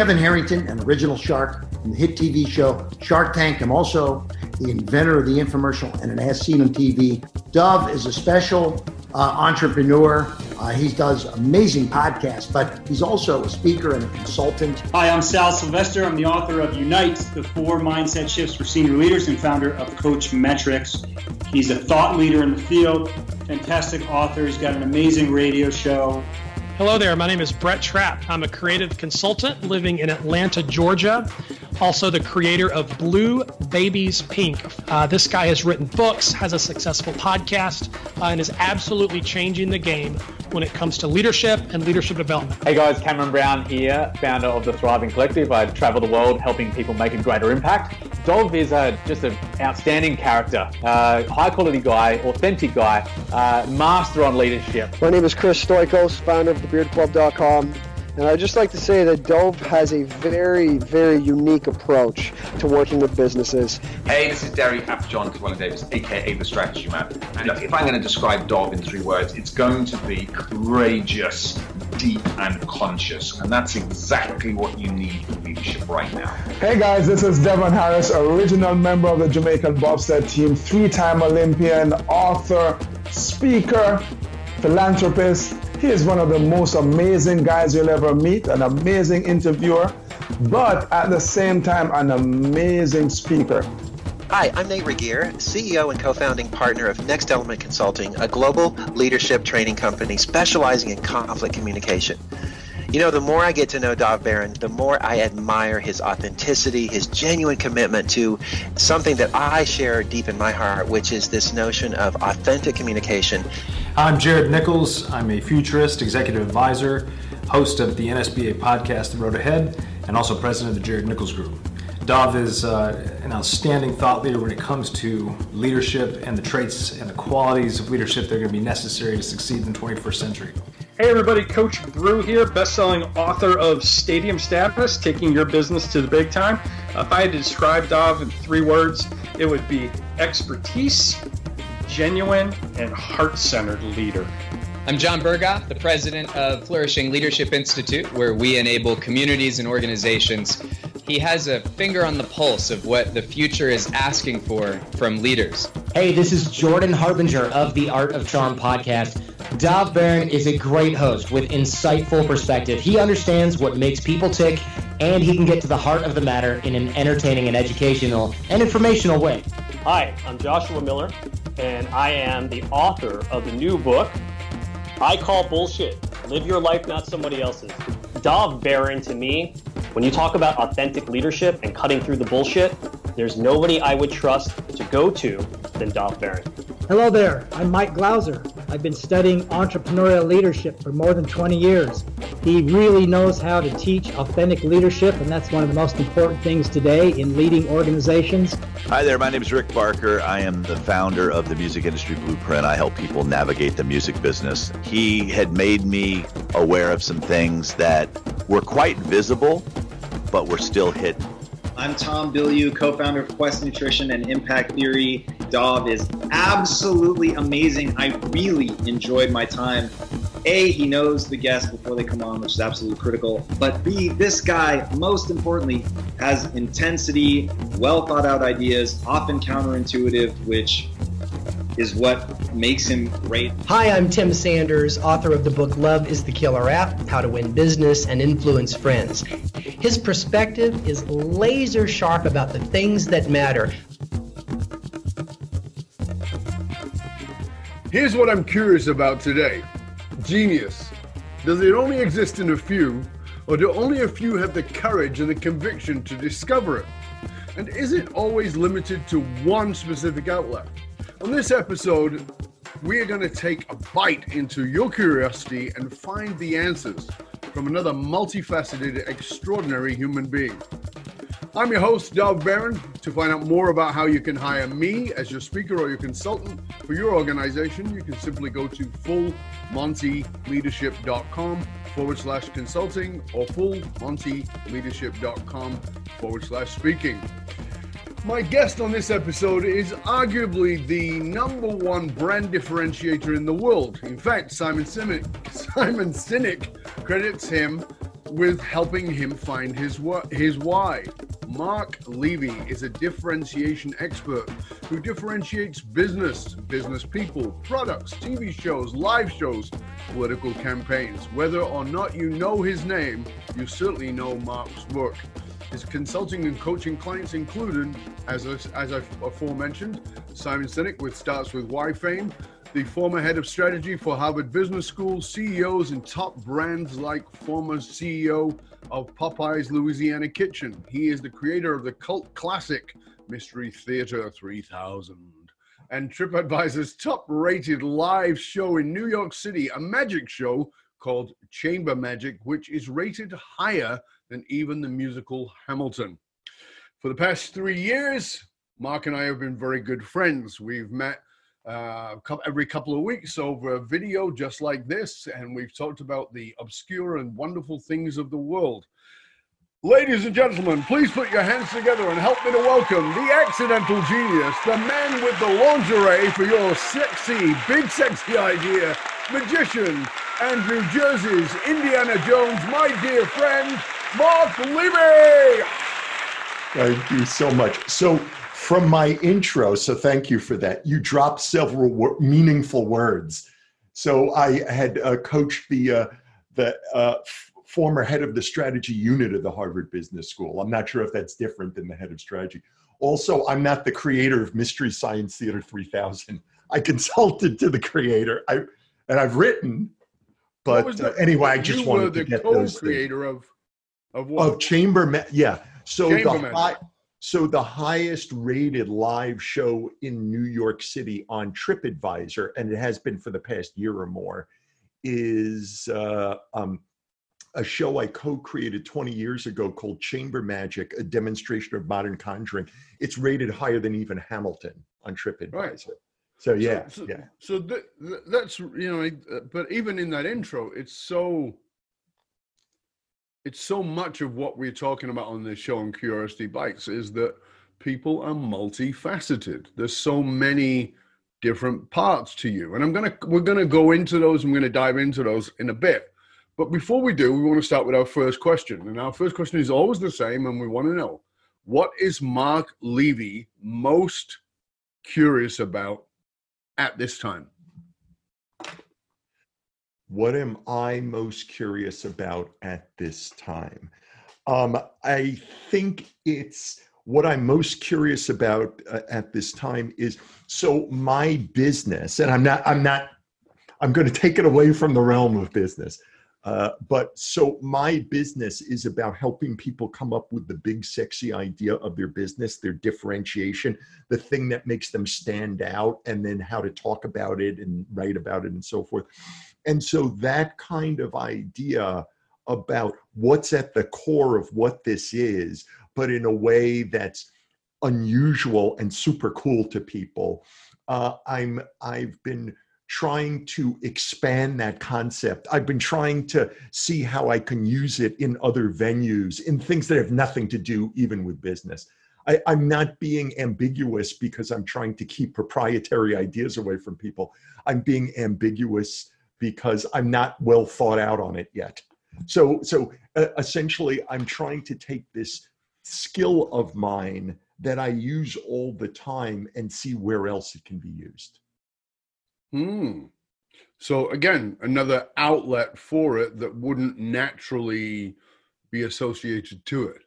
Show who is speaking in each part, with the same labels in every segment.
Speaker 1: Kevin Harrington, an original shark in the hit TV show Shark Tank. I'm also the inventor of the infomercial and an As Seen on TV. Dov is a special uh, entrepreneur. Uh, he does amazing podcasts, but he's also a speaker and a consultant.
Speaker 2: Hi, I'm Sal Silvester. I'm the author of Unite, the four mindset shifts for senior leaders, and founder of CoachMetrix. He's a thought leader in the field, fantastic author. He's got an amazing radio show.
Speaker 3: Hello there. My name is Brett Trapp. I'm a creative consultant living in Atlanta, Georgia. Also, the creator of Blue Babies Pink. Uh, this guy has written books, has a successful podcast, uh, and is absolutely changing the game when it comes to leadership and leadership development.
Speaker 4: Hey guys, Cameron Brown here, founder of the Thriving Collective. I travel the world helping people make a greater impact. Dov is a, just an outstanding character, uh, high quality guy, authentic guy, uh, master on leadership.
Speaker 5: My name is Chris Stoikos, founder of thebeardclub.com. And I'd just like to say that Dov has a very, very unique approach to working with businesses.
Speaker 6: Hey, this is Derry John Llewellyn Davis, aka The Strategy Man. And look, if I'm going to describe Dov in three words, it's going to be courageous, deep, and conscious. And that's exactly what you need for leadership right now.
Speaker 7: Hey guys, this is Devon Harris, original member of the Jamaican bobsled team, three time Olympian, author, speaker, philanthropist. He is one of the most amazing guys you'll ever meet, an amazing interviewer, but at the same time, an amazing speaker.
Speaker 8: Hi, I'm Nate Regier, CEO and co founding partner of Next Element Consulting, a global leadership training company specializing in conflict communication. You know, the more I get to know Dov Baron, the more I admire his authenticity, his genuine commitment to something that I share deep in my heart, which is this notion of authentic communication.
Speaker 9: I'm Jared Nichols. I'm a futurist, executive advisor, host of the NSBA podcast, The Road Ahead, and also president of the Jared Nichols Group. Dov is uh, an outstanding thought leader when it comes to leadership and the traits and the qualities of leadership that are going to be necessary to succeed in the 21st century.
Speaker 10: Hey everybody, Coach Burt here, best-selling author of Stadium Status, taking your business to the big time. If I had to describe Dov in three words, it would be expertise, genuine, and heart-centered leader.
Speaker 11: I'm John Berghoff, the president of Flourishing Leadership Institute, where we enable communities and organizations. He has a finger on the pulse of what the future is asking for from leaders.
Speaker 12: Hey, this is Jordan Harbinger of the Art of Charm podcast. Dov Baron is a great host with insightful perspective. He understands what makes people tick, and he can get to the heart of the matter in an entertaining and educational and informational way.
Speaker 13: Hi, I'm Joshua Miller, and I am the author of the new book, I Call Bullshit Live Your Life, Not Somebody Else's. Dov Baron, to me, when you talk about authentic leadership and cutting through the bullshit, there's nobody I would trust to go to than Dov Baron.
Speaker 14: Hello there, I'm Mike Glauser. I've been studying entrepreneurial leadership for more than 20 years. He really knows how to teach authentic leadership, and that's one of the most important things today in leading organizations.
Speaker 15: Hi there, my name is Rick Barker. I am the founder of the Music Industry Blueprint. I help people navigate the music business. He had made me aware of some things that were quite visible, but were still hidden.
Speaker 16: I'm Tom Bilyeu, co-founder of Quest Nutrition and Impact Theory. Dov is absolutely amazing. I really enjoyed my time. A, he knows the guests before they come on, which is absolutely critical. But B, this guy, most importantly, has intensity, well thought out ideas, often counterintuitive, which is what makes him great.
Speaker 17: Hi, I'm Tim Sanders, author of the book Love is the Killer App How to Win Business and Influence Friends. His perspective is laser sharp about the things that matter.
Speaker 18: Here's what I'm curious about today genius. Does it only exist in a few, or do only a few have the courage and the conviction to discover it? And is it always limited to one specific outlet? On this episode, we are going to take a bite into your curiosity and find the answers from another multifaceted, extraordinary human being. I'm your host, Dov Baron. To find out more about how you can hire me as your speaker or your consultant for your organization, you can simply go to fullmontyleadership.com forward slash consulting or fullmontyleadership.com forward slash speaking. My guest on this episode is arguably the number one brand differentiator in the world. In fact, Simon Sinek, Simon Sinek credits him with helping him find his his why. Mark Levy is a differentiation expert who differentiates business, business people, products, TV shows, live shows, political campaigns. Whether or not you know his name, you certainly know Mark's work. His consulting and coaching clients included, as, as I aforementioned, Simon Sinek with Starts With Why fame, the former head of strategy for Harvard Business School, CEOs and top brands like former CEO of Popeye's Louisiana Kitchen. He is the creator of the cult classic Mystery Theater 3000 and TripAdvisor's top rated live show in New York City, a magic show called Chamber Magic, which is rated higher than even the musical Hamilton. For the past three years, Mark and I have been very good friends. We've met uh, every couple of weeks over a video just like this, and we've talked about the obscure and wonderful things of the world. Ladies and gentlemen, please put your hands together and help me to welcome the accidental genius, the man with the lingerie for your sexy, big sexy idea, magician, Andrew Jersey's Indiana Jones, my dear friend, Mark Levy.
Speaker 19: Thank you so much. So, from my intro, so thank you for that. You dropped several meaningful words. So I had uh, coached the uh, the uh, f- former head of the strategy unit of the Harvard Business School. I'm not sure if that's different than the head of strategy. Also, I'm not the creator of Mystery Science Theater 3000. I consulted to the creator. I and I've written, but the, uh, anyway, I just wanted to get those.
Speaker 18: creator of of
Speaker 19: what? Of Chamber, yeah. So the high, so the highest rated live show in New York City on TripAdvisor, and it has been for the past year or more, is uh, um, a show I co-created 20 years ago called Chamber Magic: A Demonstration of Modern Conjuring. It's rated higher than even Hamilton on TripAdvisor. Right. So yeah,
Speaker 18: so, so,
Speaker 19: yeah.
Speaker 18: So th- th- that's you know, but even in that intro, it's so it's so much of what we're talking about on this show on Curiosity Bites is that people are multifaceted. There's so many different parts to you. And I'm gonna we're gonna go into those, I'm gonna dive into those in a bit. But before we do, we want to start with our first question. And our first question is always the same, and we want to know what is Mark Levy most curious about at this time?
Speaker 19: What am I most curious about at this time? Um, I think it's what I'm most curious about uh, at this time is so my business, and I'm not, I'm not, I'm going to take it away from the realm of business. Uh, but so my business is about helping people come up with the big, sexy idea of their business, their differentiation, the thing that makes them stand out, and then how to talk about it and write about it and so forth. And so that kind of idea about what's at the core of what this is, but in a way that's unusual and super cool to people. Uh, I'm I've been trying to expand that concept. I've been trying to see how I can use it in other venues, in things that have nothing to do even with business. I, am not being ambiguous because I'm trying to keep proprietary ideas away from people. I'm being ambiguous because I'm not well thought out on it yet. So, so uh, essentially, I'm trying to take this skill of mine that I use all the time and see where else it can be used.
Speaker 18: Hmm. So again, another outlet for it that wouldn't naturally be associated to it.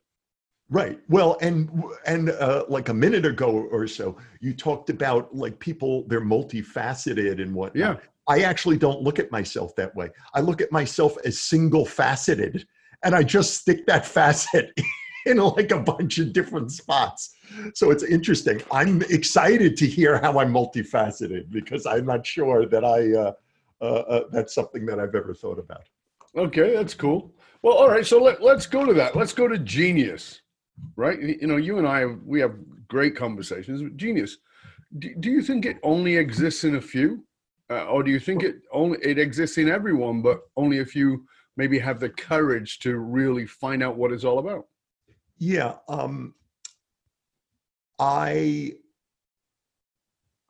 Speaker 19: Right. Well, and and uh, like a minute ago or so, you talked about like people they're multifaceted and what.
Speaker 18: Yeah.
Speaker 19: I actually don't look at myself that way. I look at myself as single faceted and I just stick that facet in like a bunch of different spots. So it's interesting. I'm excited to hear how I'm multifaceted because I'm not sure that I, uh, uh, uh, that's something that I've ever thought about.
Speaker 18: Okay, that's cool. Well, all right. So let, let's go to that. Let's go to genius, right? You know, you and I, we have great conversations. Genius. Do, do you think it only exists in a few? Uh, or do you think it only it exists in everyone, but only if you maybe have the courage to really find out what it's all about?
Speaker 19: Yeah, um, I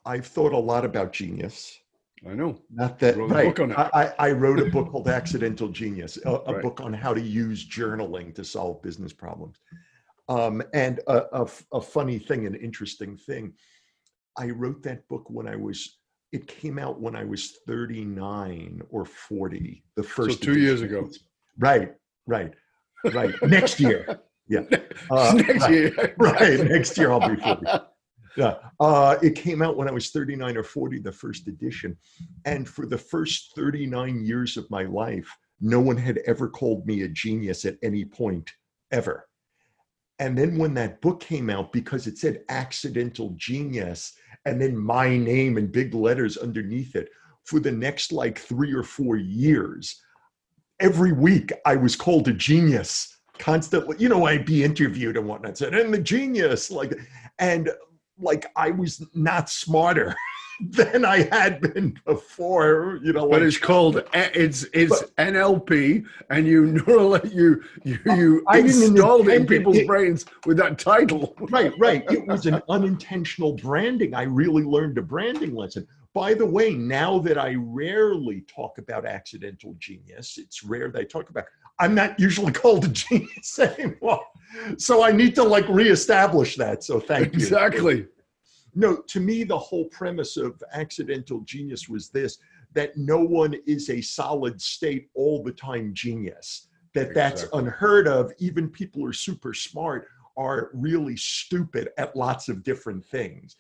Speaker 19: I've thought a lot about genius.
Speaker 18: I know.
Speaker 19: Not that right.
Speaker 18: book on it.
Speaker 19: I, I wrote a book called Accidental Genius, a, a
Speaker 18: Right.
Speaker 19: book on how to use journaling to solve business problems. Um, and a funny thing, an interesting thing, I wrote that book when I was. It came out when I was 39 or 40. The first.
Speaker 18: two years ago.
Speaker 19: Right. Right. Right. Next year. Yeah. Uh,
Speaker 18: Next
Speaker 19: right,
Speaker 18: year.
Speaker 19: Right. Next year I'll be 40. Yeah. Uh, it came out when I was 39 or 40, the first edition. And for the first 39 years of my life, no one had ever called me a genius at any point, ever. And then when that book came out, because it said accidental genius and then my name in big letters underneath it, for the next like three or four years, every week I was called a genius constantly. You know, I'd be interviewed and whatnot, said, and the genius, like, and like I was not smarter than I had been before. You know,
Speaker 18: But
Speaker 19: like,
Speaker 18: it's called eh, it's it's NLP, and you neural you you oh, you
Speaker 19: I didn't
Speaker 18: installed it in people's
Speaker 19: It-
Speaker 18: brains with that title.
Speaker 19: right, right. It was an unintentional branding. I really learned a branding lesson. By the way, now that I rarely talk about accidental genius, it's rare that I talk about. I'm not usually called a genius anymore, so I need to like reestablish that. So thank you.
Speaker 18: Exactly.
Speaker 19: No, to me, the whole premise of accidental genius was this: that no one is a solid state all the time genius. That that's
Speaker 18: Exactly.
Speaker 19: unheard of. Even people who are super smart are really stupid at lots of different things.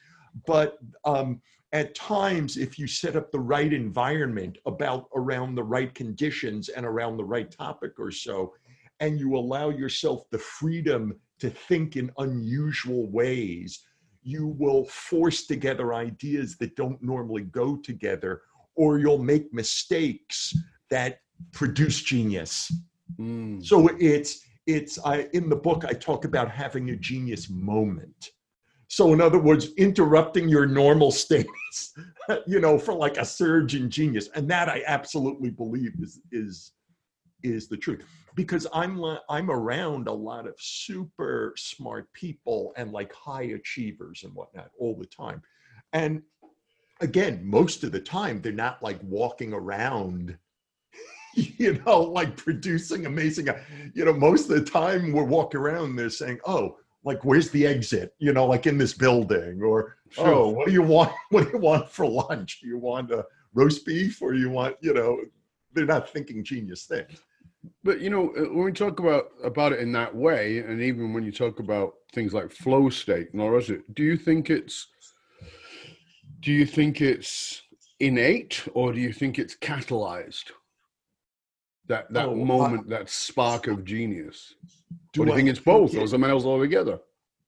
Speaker 19: But um, at times, if you set up the right environment about around the right conditions and around the right topic or so, and you allow yourself the freedom to think in unusual ways, you will force together ideas that don't normally go together, or you'll make mistakes that produce genius.
Speaker 18: Mm.
Speaker 19: So it's it's I in the book I talk about having a genius moment. So in other words, interrupting your normal states, you know, for like a surge in genius, and that I absolutely believe is is is the truth because I'm I'm around a lot of super smart people and like high achievers and whatnot all the time, and again, most of the time they're not like walking around you know, like producing amazing. You know, most of the time we're walking around, they're saying, "Oh, like where's the exit?" You know, like in this building, or
Speaker 18: Sure.
Speaker 19: "Oh, what do you want? What do you want for lunch? Do you want a roast beef, or you want?" You know, they're not thinking genius things.
Speaker 18: But you know, uh, when we talk about about it in that way, and even when you talk about things like flow state and all the rest of it, do you think it's do you think it's innate or do you think it's catalyzed? That that
Speaker 19: Oh, I-
Speaker 18: moment, that spark of genius.
Speaker 19: Do
Speaker 18: do you
Speaker 19: I
Speaker 18: think it's
Speaker 19: think
Speaker 18: both
Speaker 19: it-
Speaker 18: or something else altogether?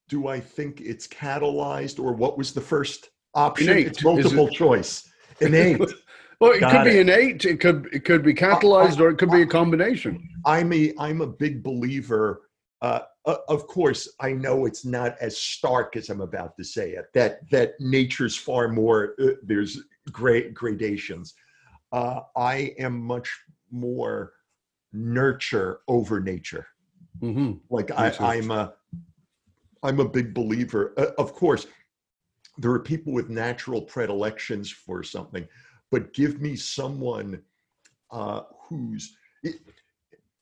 Speaker 19: Do I think it's catalyzed, or what was the first option?
Speaker 18: Innate.
Speaker 19: It's multiple
Speaker 18: it-
Speaker 19: choice. Innate.
Speaker 18: Well, it
Speaker 19: Got
Speaker 18: could be
Speaker 19: it.
Speaker 18: innate. It could it could be catalyzed, or it could be a combination.
Speaker 19: I'm a I'm a big believer. Uh, o- of course, I know it's not as stark as I'm about to say it. That that nature's far more. Uh, there's great gradations. Uh, I am much more nurture over nature.
Speaker 18: Mm-hmm.
Speaker 19: Like I, I'm a I'm a big believer. Uh, of course, there are people with natural predilections for something, but give me someone uh, who's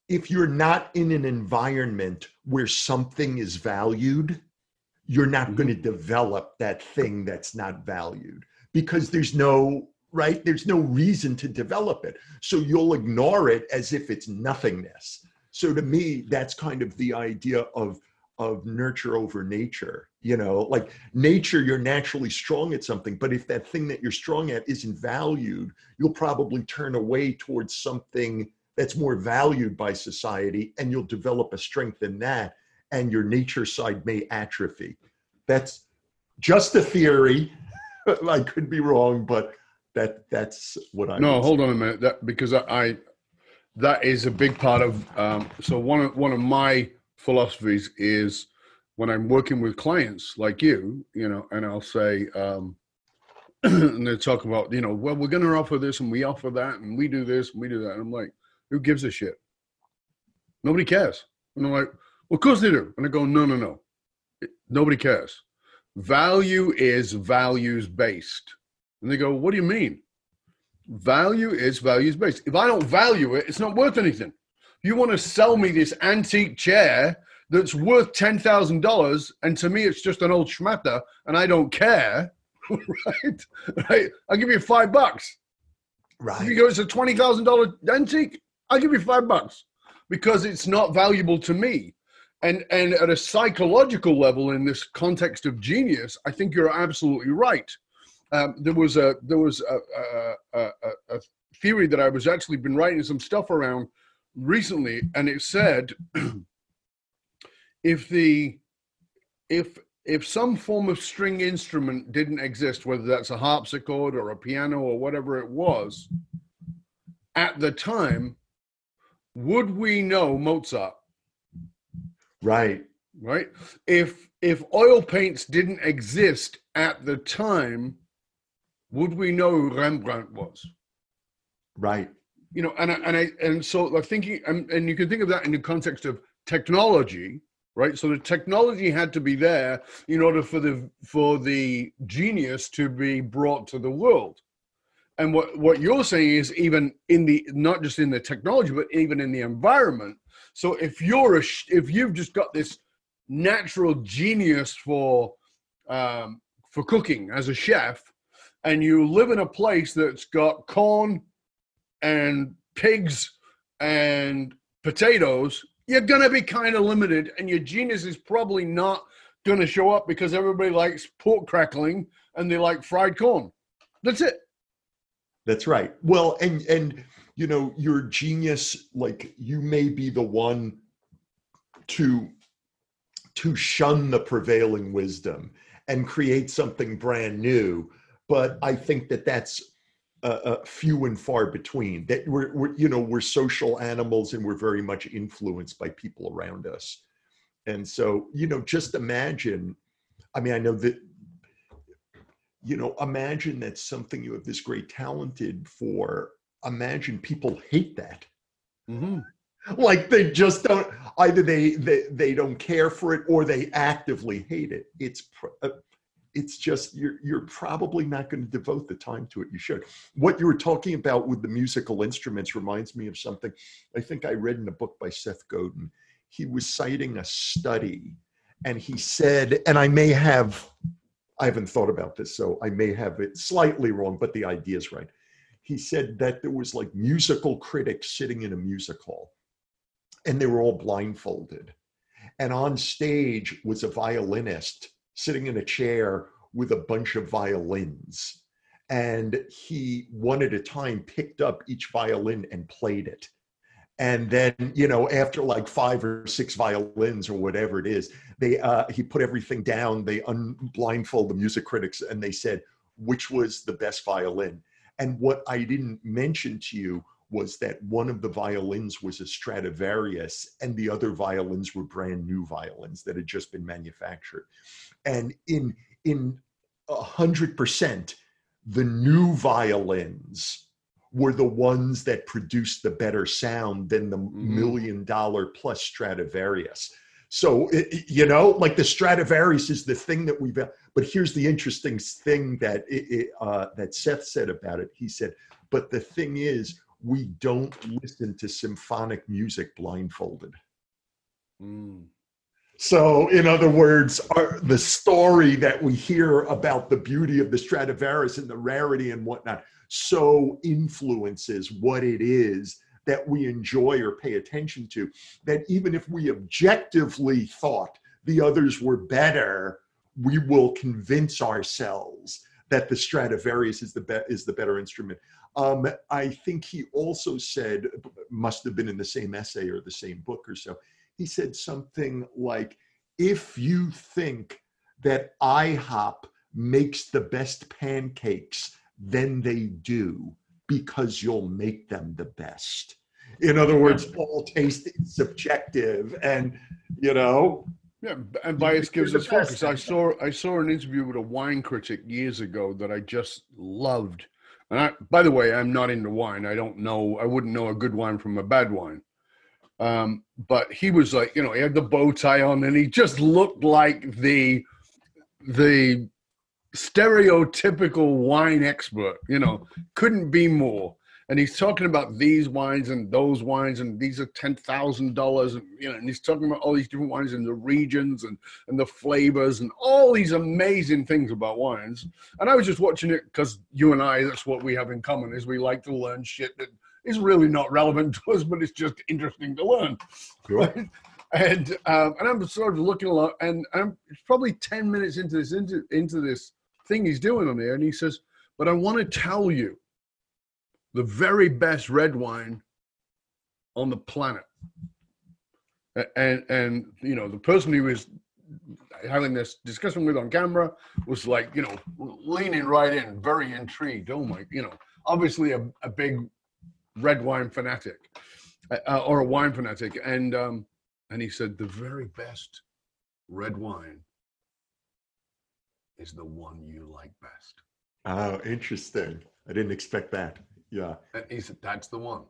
Speaker 19: if you're not in an environment where something is valued, you're not going to develop that thing that's not valued because there's no right? There's no reason to develop it. So you'll ignore it as if it's nothingness. So to me that's kind of the idea of of nurture over nature you know? Like nature you're naturally strong at something but if that thing that you're strong at isn't valued you'll probably turn away towards something that's more valued by society and you'll develop a strength in that and your nature side may atrophy. That's just a theory. I could be wrong but that that's what i
Speaker 18: no hold
Speaker 19: say.
Speaker 18: on a minute. That because I, I that is a big part of um, so one of one of my philosophies is when i'm working with clients like you you know and i'll say um, and they talk about you know well we're going to offer this and we offer that and we do this and we do that. And i'm like who gives a shit? Nobody cares. And i'm like well of course they do. And i go no no no. It- nobody cares. Value is values based. And they go what do you mean? Value is values based. If I don't value it, it's not worth anything. You want to sell me this antique chair that's worth ten thousand dollars, and to me it's just an old schmatter, and I don't care. right? Right? I'll give you five bucks.
Speaker 19: Right.
Speaker 18: If you go, it's a twenty thousand dollar antique. I'll give you five bucks because it's not valuable to me. And and at a psychological level, in this context of genius, I think you're absolutely right. Um, there was a there was a, a, a, a theory that I was actually been writing some stuff around recently, and it said if the if if some form of string instrument didn't exist, whether that's a harpsichord or a piano or whatever it was, at the time, would we know Mozart?
Speaker 19: Right.
Speaker 18: Right. If if oil paints didn't exist at the time, would we know who Rembrandt was?
Speaker 19: Right.
Speaker 18: You know, and I, and I and so like thinking and, and you can think of that in the context of technology, right? So the technology had to be there in order for the for the genius to be brought to the world. And what what you're saying is even in the not just in the technology, but even in the environment. So if you're a if you've just got this natural genius for um, for cooking as a chef, and you live in a place that's got corn and pigs and potatoes, you're going to be kind of limited, and your genius is probably not going to show up because everybody likes pork crackling and they like fried corn. That's it.
Speaker 19: That's right. Well, and and you know, your genius, like you may be the one to to shun the prevailing wisdom and create something brand new. But I think that that's uh, uh, few and far between. That we're, we're, you know, we're social animals and we're very much influenced by people around us. And so, you know, just imagine. I mean, I know that. You know, imagine that's something you have this great talented for. Imagine people hate that.
Speaker 18: Mm-hmm
Speaker 19: like they just don't either they, they they don't care for it or they actively hate it it's uh, it's just you're you're probably not going to devote the time to it you should. What you were talking about with the musical instruments reminds me of something i think i read in a book by seth godin. He was citing a study and he said and i may have i haven't thought about this so i may have it slightly wrong but the idea is right. He said that there was like musical critics sitting in a music hall and they were all blindfolded. And on stage was a violinist sitting in a chair with a bunch of violins. And he, one at a time, picked up each violin and played it. And then, you know, after like five or six violins or whatever it is, they uh, he put everything down. They unblindfold the music critics and they said which was the best violin. And what I didn't mention to you was that one of the violins was a Stradivarius and the other violins were brand new violins that had just been manufactured. And in in a hundred percent, the new violins were the ones that produced the better sound than the mm-hmm. million dollar plus Stradivarius. So it, you know, like the Stradivarius is the thing that we've. But here's the interesting thing that it, uh, that Seth said about it. He said, "But the thing is, we don't listen to symphonic music blindfolded.
Speaker 18: Mm.
Speaker 19: So, in other words, our, the story that we hear about the beauty of the Stradivarius and the rarity and whatnot so influences what it is that we enjoy or pay attention to that even if we objectively thought the others were better, we will convince ourselves that the Stradivarius is the be- is the better instrument. Um, I think he also said, must have been in the same essay or the same book or so, he said something like, if you think that IHOP makes the best pancakes, then they do because you'll make them the best. In other words, all taste is subjective, and you know.
Speaker 18: Yeah, and bias gives us focus. I saw I saw an interview with a wine critic years ago that I just loved and I, by the way, I'm not into wine. I don't know. I wouldn't know a good wine from a bad wine. Um, but he was like, you know, he had the bow tie on, and he just looked like the the stereotypical wine expert, you know, couldn't be more. And he's talking about these wines and those wines, and these are ten thousand dollars, and you know, and he's talking about all these different wines and the regions and and the flavors and all these amazing things about wines. And I was just watching it because you and I, that's what we have in common, is we like to learn shit that is really not relevant to us, but it's just interesting to learn. Right? And um, and I'm sort of looking along, and I'm it's probably ten minutes into this into into this thing he's doing on there, and he says, "But I want to tell you, the very best red wine on the planet." And and you know the person he was having this discussion with on camera was like you know leaning right in, very intrigued. Oh my, you know, obviously a, a big red wine fanatic uh, or a wine fanatic, and um, and he said the very best red wine is the one you like best.
Speaker 19: Oh, interesting. I didn't expect that. Yeah.
Speaker 18: And he said that's the one.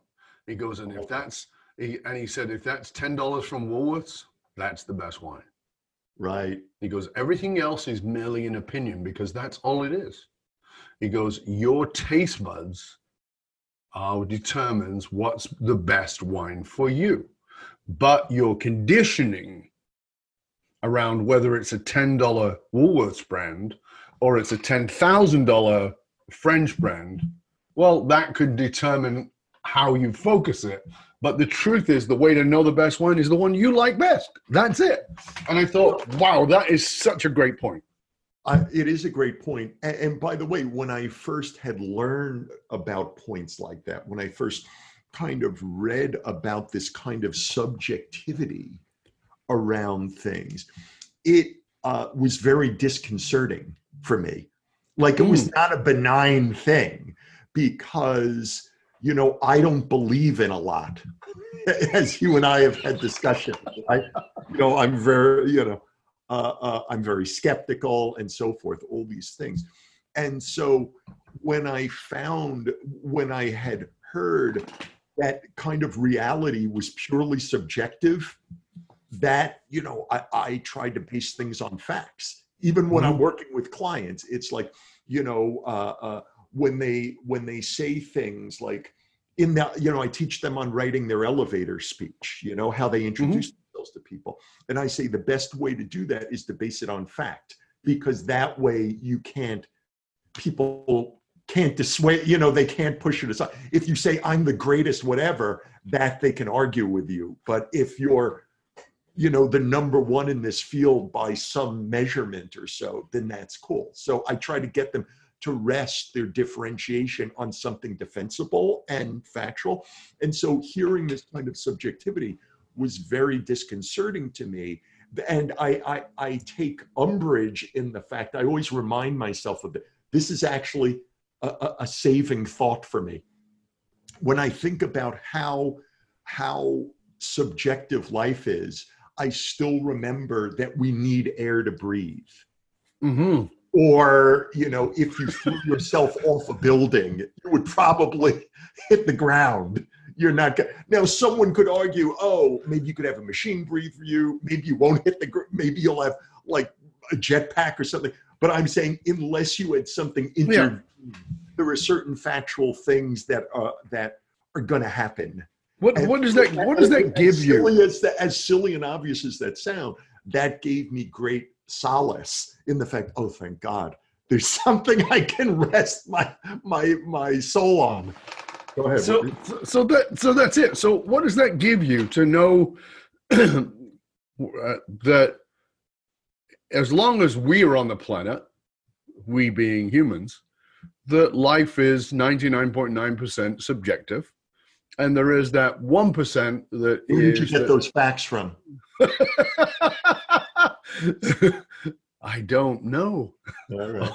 Speaker 18: He goes, and if that's he, and he said if that's ten dollars from Woolworths, that's the best wine.
Speaker 19: Right.
Speaker 18: He goes, everything else is merely an opinion because that's all it is. He goes, your taste buds uh, determines what's the best wine for you, but your conditioning around whether it's a ten dollar Woolworths brand or it's a ten thousand dollar French brand, well, that could determine how you focus it. But the truth is, the way to know the best wine is the one you like best. That's it. And I thought, wow, that is such a great point.
Speaker 19: I, it is a great point. And, and by the way, when I first had learned about points like that, when I first kind of read about this kind of subjectivity around things, it uh, was very disconcerting for me. Like it was not a benign thing because, you know, I don't believe in a lot. As you and I have had discussions, I, you know, I'm very, you know, uh, uh, I'm very skeptical and so forth, all these things. And so when I found, when I had heard that kind of reality was purely subjective, that, you know, I, I tried to base things on facts. Even when I'm working with clients, it's like, you know, uh, uh, when they when they say things like in that, you know, I teach them on writing their elevator speech, you know, how they mm-hmm. introduce themselves to people. And I say the best way to do that is to base it on fact, because that way you can't, people can't dissuade, you know, they can't push it aside. If you say, I'm the greatest, whatever, that they can argue with you. But if you're, you know, the number one in this field by some measurement or so, then that's cool. So I try to get them to rest their differentiation on something defensible and factual. And so hearing this kind of subjectivity was very disconcerting to me. And I, I, I take umbrage in the fact I always remind myself of it. This is actually a, a, saving thought for me. When I think about how how subjective life is, I still remember that we need air to breathe.
Speaker 18: Mm-hmm.
Speaker 19: Or, you know, if you threw yourself off a building, you would probably hit the ground. You're not going now. Someone could argue, oh, maybe you could have a machine breathe for you. Maybe you won't hit the. gr- Maybe you'll have like a jetpack or something. But I'm saying, unless you had something inter, there are certain factual things that are that are going to happen.
Speaker 18: What what does that what does that give
Speaker 19: as
Speaker 18: you?
Speaker 19: as, as silly and obvious as that sound, that gave me great solace in the fact, oh, thank God, there's something I can rest my my my soul on. Go ahead.
Speaker 18: So, so that so that's it. So what does that give you to know uh, that as long as we are on the planet, we being humans, that life is 99.9% subjective, and there is that 1% that
Speaker 19: Where did you get
Speaker 18: that-
Speaker 19: those facts from?
Speaker 18: I don't know.
Speaker 19: Right.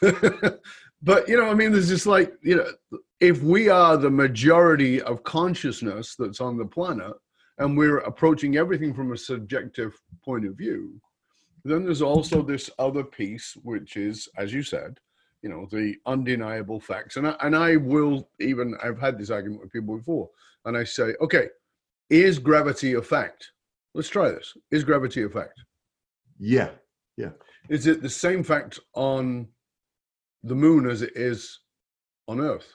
Speaker 18: but you know, I mean, there's just like you know, if we are the majority of consciousness that's on the planet, and we're approaching everything from a subjective point of view, then there's also this other piece, which is, as you said, you know, the undeniable facts. And I, and I will even I've had this argument with people before, and I say, okay, is gravity a fact? Let's try this. Is gravity a fact?
Speaker 19: Yeah, yeah.
Speaker 18: Is it the same fact on the moon as it is on Earth?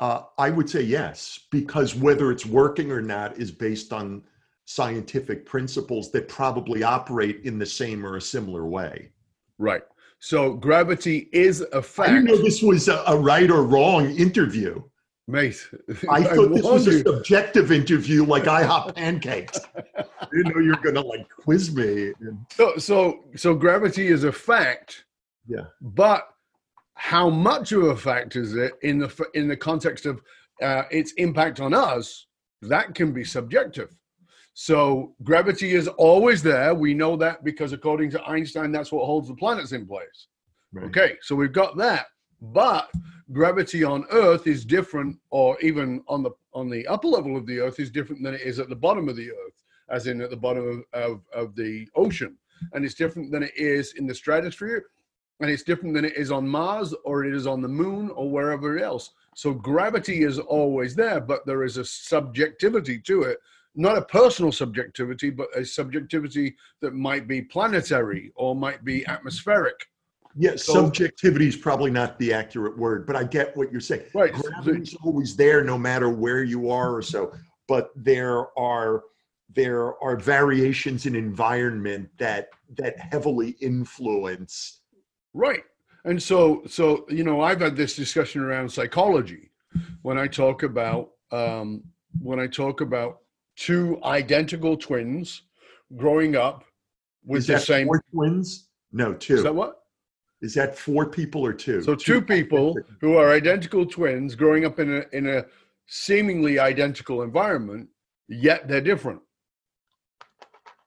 Speaker 19: Uh, I would say yes, because whether it's working or not is based on scientific principles that probably operate in the same or a similar way.
Speaker 18: Right. So gravity is a fact.
Speaker 19: I didn't know this was a, a right or wrong interview.
Speaker 18: Mate,
Speaker 19: I thought this was
Speaker 18: warned
Speaker 19: a subjective interview like IHOP pancakes. I didn't know you were going to like quiz me.
Speaker 18: So, so, so gravity is a fact,
Speaker 19: yeah.
Speaker 18: but how much of a fact is it in the in the context of uh, its impact on us? That can be subjective. So gravity is always there. We know that because according to Einstein, that's what holds the planets in place. Okay, so we've got that. But gravity on Earth is different, or even on the on the upper level of the Earth is different than it is at the bottom of the Earth, as in at the bottom of, of, of the ocean. And it's different than it is in the stratosphere, and it's different than it is on Mars or it is on the moon or wherever else. So gravity is always there, but there is a subjectivity to it. Not a personal subjectivity, but a subjectivity that might be planetary or might be atmospheric.
Speaker 19: Yeah,
Speaker 18: So-
Speaker 19: subjectivity is probably not the accurate word, but I get what you're saying.
Speaker 18: Right.
Speaker 19: Gravity's always there, no matter where you are or so. But there are there are variations in environment that that heavily influence.
Speaker 18: Right. And so, so you know, I've had this discussion around psychology when I talk about um, when I talk about two identical twins growing up with the same.
Speaker 19: four twins? No, two.
Speaker 18: Is that what?
Speaker 19: Is that four people or two?
Speaker 18: So two people who are identical twins growing up in a in a seemingly identical environment, yet they're different.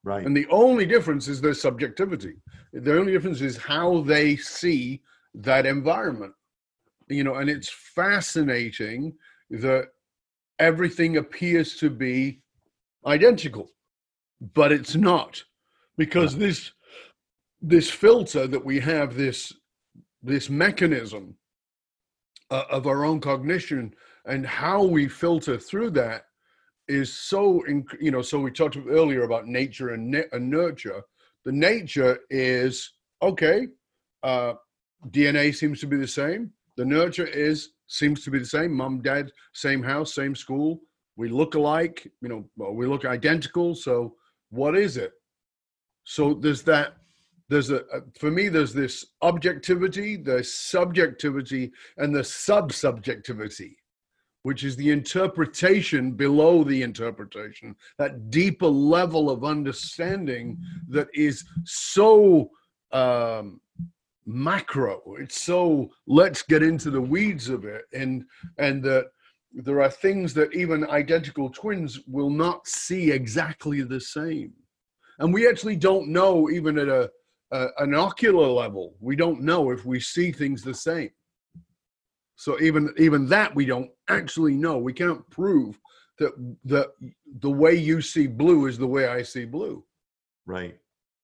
Speaker 19: Right.
Speaker 18: And the only difference is their subjectivity. The only difference is how they see that environment. You know, and it's fascinating that everything appears to be identical, but it's not. Because this this filter that we have, this this mechanism uh, of our own cognition and how we filter through that is so inc- you know so we talked earlier about nature and, ne- and nurture. The nature is okay uh, dna seems to be the same. The nurture is seems to be the same. Mom dad same house same school. We look alike you know we look identical. So what is it? So there's that there's a for me there's this objectivity the subjectivity and the sub-subjectivity which is the interpretation below the interpretation, that deeper level of understanding that is so um, macro. It's so let's get into the weeds of it, and and that there are things that even identical twins will not see exactly the same, and we actually don't know even at a, a an ocular level. We don't know if we see things the same. So even even that we don't actually know. We can't prove that the the way you see blue is the way I see blue.
Speaker 19: Right.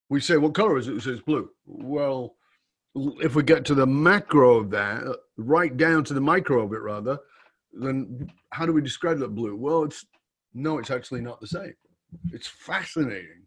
Speaker 18: We say what color is it? It says blue. Well, if we get to the macro of that, uh, right down to the micro of it rather, then how do we describe that blue? Well, it's no, it's actually not the same. It's fascinating.